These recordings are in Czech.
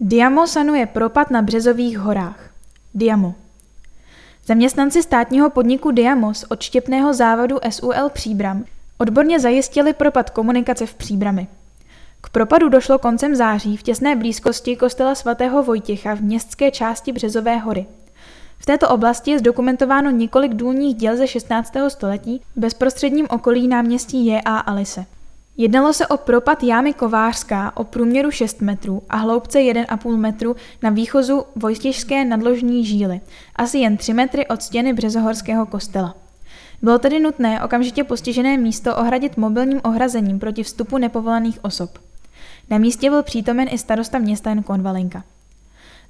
Diamo sanuje propad na Březových horách. Diamo. Zaměstnanci státního podniku Diamo z odštěpného závodu SUL Příbram odborně zajistili propad komunikace v Příbrami. K propadu došlo koncem září v těsné blízkosti kostela svatého Vojtěcha v městské části Březové hory. V této oblasti je zdokumentováno několik důlních děl ze 16. století v bezprostředním okolí náměstí J.A. Alise. Jednalo se o propad jámy Kovářská o průměru 6 metrů a hloubce 1,5 metru na výchozu Vojtěžské nadložní žíly, asi jen 3 metry od stěny Březohorského kostela. Bylo tedy nutné okamžitě postižené místo ohradit mobilním ohrazením proti vstupu nepovolených osob. Na místě byl přítomen i starosta města Jan Konvalinka.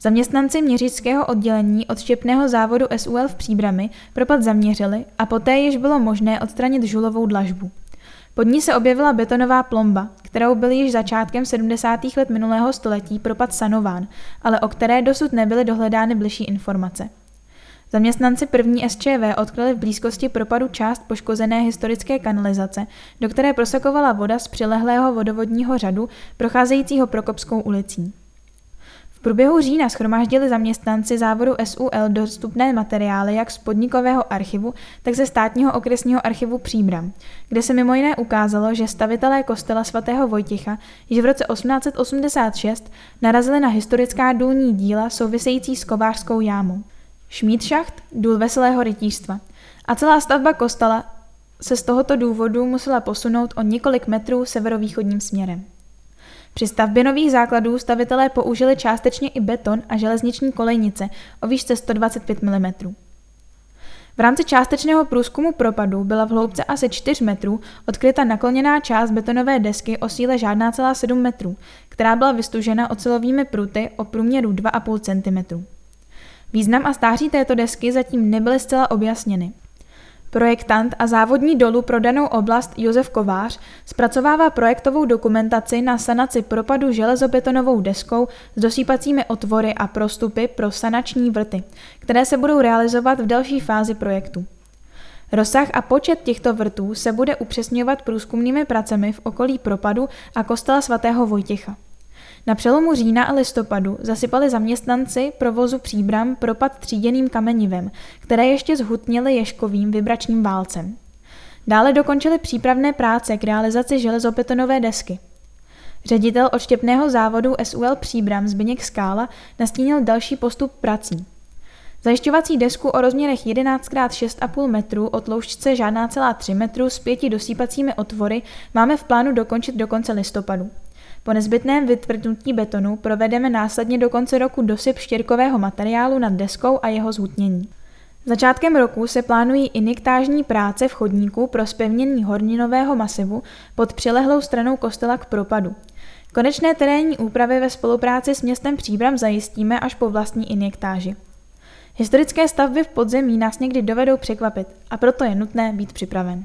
Zaměstnanci měřického oddělení odštěpného závodu SUL v Příbrami propad zaměřili a poté již bylo možné odstranit žulovou dlažbu. Pod ní se objevila betonová plomba, kterou byl již začátkem 70. let minulého století propad sanován, ale o které dosud nebyly dohledány bližší informace. Zaměstnanci první SČV odkryli v blízkosti propadu část poškozené historické kanalizace, do které prosakovala voda z přilehlého vodovodního řadu procházejícího Prokopskou ulicí. V průběhu října schromáždili zaměstnanci závodu SUL dostupné materiály jak z podnikového archivu, tak ze státního okresního archivu Příbram, kde se mimo jiné ukázalo, že stavitelé kostela svatého Vojtěcha již v roce 1886 narazili na historická důlní díla související s kovářskou jámou. Šmíd důl veselého rytířstva. A celá stavba kostela se z tohoto důvodu musela posunout o několik metrů severovýchodním směrem. Při stavbě nových základů stavitelé použili částečně i beton a železniční kolejnice o výšce 125 mm. V rámci částečného průzkumu propadu byla v hloubce asi 4 metrů odkryta nakloněná část betonové desky o síle žádná celá 7 metrů, která byla vystužena ocelovými pruty o průměru 2,5 cm. Význam a stáří této desky zatím nebyly zcela objasněny. Projektant a závodní dolu pro danou oblast Josef Kovář zpracovává projektovou dokumentaci na sanaci propadu železobetonovou deskou s dosýpacími otvory a prostupy pro sanační vrty, které se budou realizovat v další fázi projektu. Rozsah a počet těchto vrtů se bude upřesňovat průzkumnými pracemi v okolí propadu a kostela svatého Vojtěcha. Na přelomu října a listopadu zasypali zaměstnanci provozu příbram propad tříděným kamenivem, které ještě zhutnili ješkovým vibračním válcem. Dále dokončili přípravné práce k realizaci železobetonové desky. Ředitel odštěpného závodu SUL Příbram Zbyněk Skála nastínil další postup prací. Zajišťovací desku o rozměrech 11x6,5 metru o tloušťce žádná celá 3 metru s pěti dosýpacími otvory máme v plánu dokončit do konce listopadu. Po nezbytném vytvrdnutí betonu provedeme následně do konce roku dosyp štěrkového materiálu nad deskou a jeho zhutnění. Začátkem roku se plánují injektážní práce v chodníku pro spevnění horninového masivu pod přilehlou stranou kostela k propadu. Konečné terénní úpravy ve spolupráci s městem Příbram zajistíme až po vlastní injektáži. Historické stavby v podzemí nás někdy dovedou překvapit a proto je nutné být připraven.